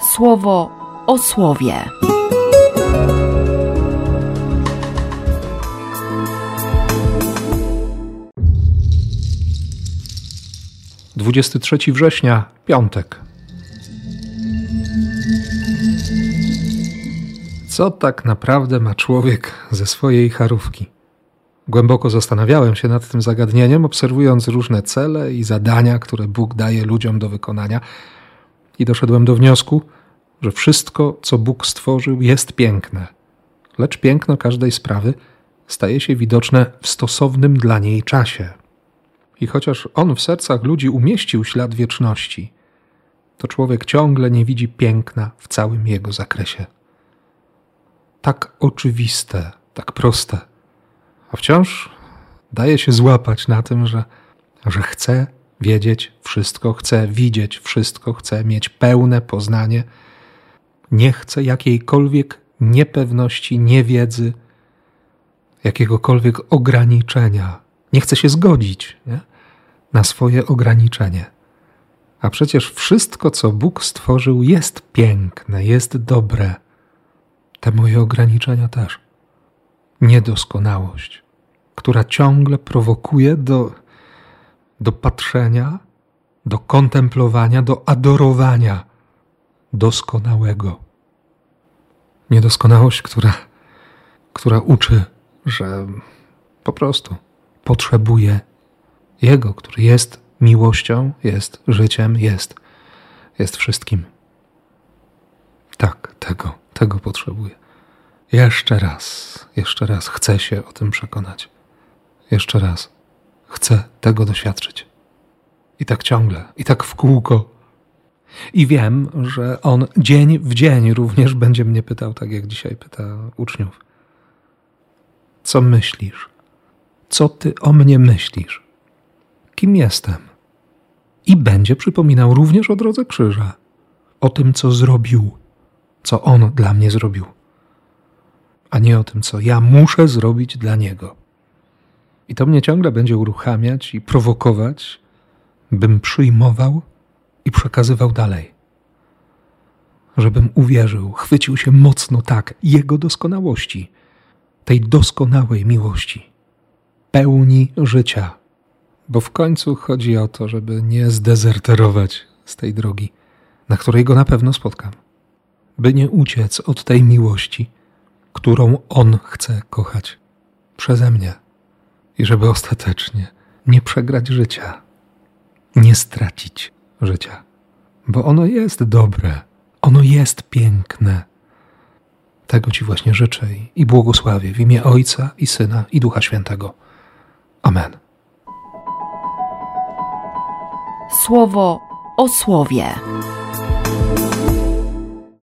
słowo o słowie. Dwudziesty trzeci września, piątek. Co tak naprawdę ma człowiek ze swojej charówki? Głęboko zastanawiałem się nad tym zagadnieniem, obserwując różne cele i zadania, które Bóg daje ludziom do wykonania, i doszedłem do wniosku, że wszystko, co Bóg stworzył, jest piękne, lecz piękno każdej sprawy staje się widoczne w stosownym dla niej czasie. I chociaż On w sercach ludzi umieścił ślad wieczności, to człowiek ciągle nie widzi piękna w całym jego zakresie. Tak oczywiste, tak proste, a wciąż daje się złapać na tym, że, że chce wiedzieć wszystko, chce widzieć wszystko, chce mieć pełne poznanie, nie chce jakiejkolwiek niepewności, niewiedzy, jakiegokolwiek ograniczenia. Nie chce się zgodzić nie? na swoje ograniczenie. A przecież wszystko, co Bóg stworzył, jest piękne, jest dobre. Te moje ograniczenia też. Niedoskonałość, która ciągle prowokuje do, do patrzenia, do kontemplowania, do adorowania doskonałego. Niedoskonałość, która, która uczy, że po prostu potrzebuje Jego, który jest miłością, jest życiem, jest, jest wszystkim. Tak, tego, tego potrzebuje. Jeszcze raz, jeszcze raz chcę się o tym przekonać. Jeszcze raz chcę tego doświadczyć. I tak ciągle, i tak w kółko. I wiem, że on dzień w dzień również będzie mnie pytał, tak jak dzisiaj pyta uczniów. Co myślisz? Co ty o mnie myślisz? Kim jestem? I będzie przypominał również o drodze krzyża, o tym, co zrobił, co on dla mnie zrobił, a nie o tym, co ja muszę zrobić dla niego. I to mnie ciągle będzie uruchamiać i prowokować, bym przyjmował i przekazywał dalej. Żebym uwierzył, chwycił się mocno tak Jego doskonałości, tej doskonałej miłości, pełni życia. Bo w końcu chodzi o to, żeby nie zdezerterować z tej drogi, na której go na pewno spotkam, by nie uciec od tej miłości, którą On chce kochać przeze mnie i żeby ostatecznie nie przegrać życia, nie stracić życia, bo ono jest dobre, ono jest piękne. Tego Ci właśnie życzę i błogosławię w imię Ojca i Syna i Ducha Świętego. Amen. Słowo o słowie.